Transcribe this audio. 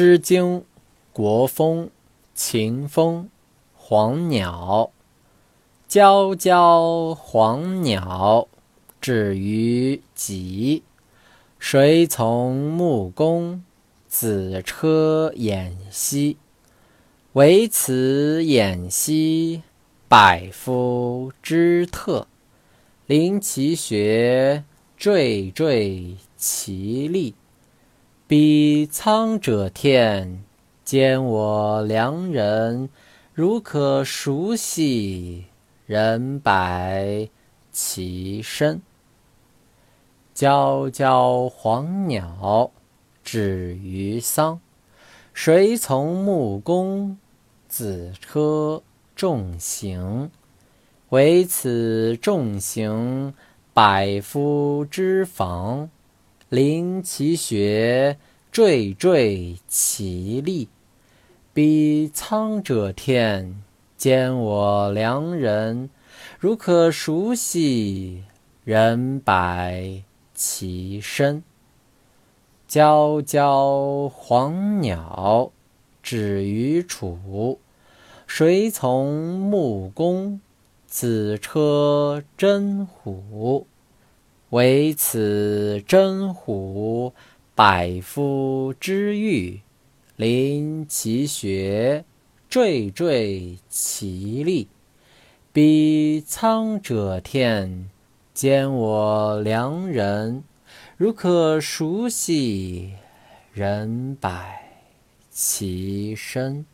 诗经·国风·秦风·黄鸟。皎皎黄鸟，止于棘。谁从穆公子车偃兮？惟此偃兮，百夫之特。临其穴，惴惴其力。彼苍者天，兼我良人。如可熟悉，人百其身。皎皎黄鸟，止于桑。谁从穆公子车仲行？惟此仲行，百夫之防。临其穴，惴惴其力。彼苍者天，兼我良人。如可熟悉，人百其身。皎皎黄鸟，止于楚。谁从穆公子车真虎？惟此真虎，百夫之御。临其穴，惴惴其力。彼苍者天，兼我良人。如可熟悉，人百其身。